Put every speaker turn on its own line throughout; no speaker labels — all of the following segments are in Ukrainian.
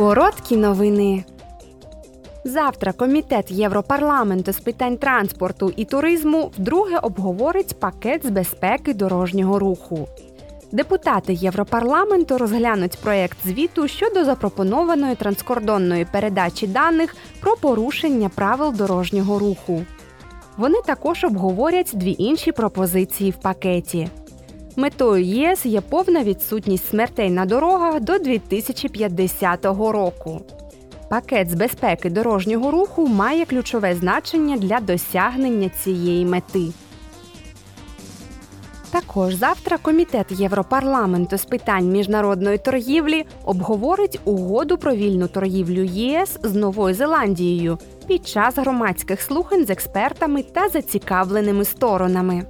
Короткі новини. Завтра комітет Європарламенту з питань транспорту і туризму вдруге обговорить пакет з безпеки дорожнього руху. Депутати Європарламенту розглянуть проєкт звіту щодо запропонованої транскордонної передачі даних про порушення правил дорожнього руху. Вони також обговорять дві інші пропозиції в пакеті. Метою ЄС є повна відсутність смертей на дорогах до 2050 року. Пакет з безпеки дорожнього руху має ключове значення для досягнення цієї мети. Також завтра комітет Європарламенту з питань міжнародної торгівлі обговорить угоду про вільну торгівлю ЄС з Новою Зеландією під час громадських слухань з експертами та зацікавленими сторонами.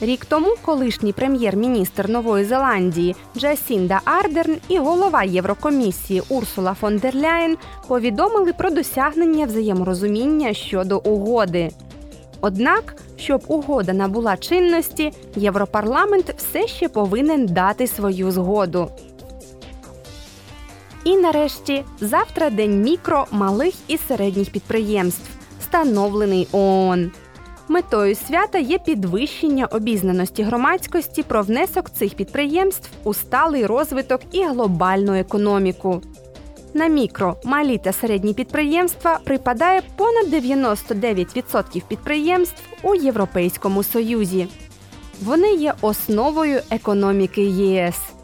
Рік тому колишній прем'єр-міністр Нової Зеландії Джасінда Ардерн і голова Єврокомісії Урсула фон дер Ляєн повідомили про досягнення взаєморозуміння щодо угоди. Однак, щоб угода набула чинності, Європарламент все ще повинен дати свою згоду. І нарешті завтра день мікро, малих і середніх підприємств, встановлений ООН. Метою свята є підвищення обізнаності громадськості про внесок цих підприємств у сталий розвиток і глобальну економіку. На мікро, малі та середні підприємства припадає понад 99% підприємств у Європейському Союзі. Вони є основою економіки ЄС.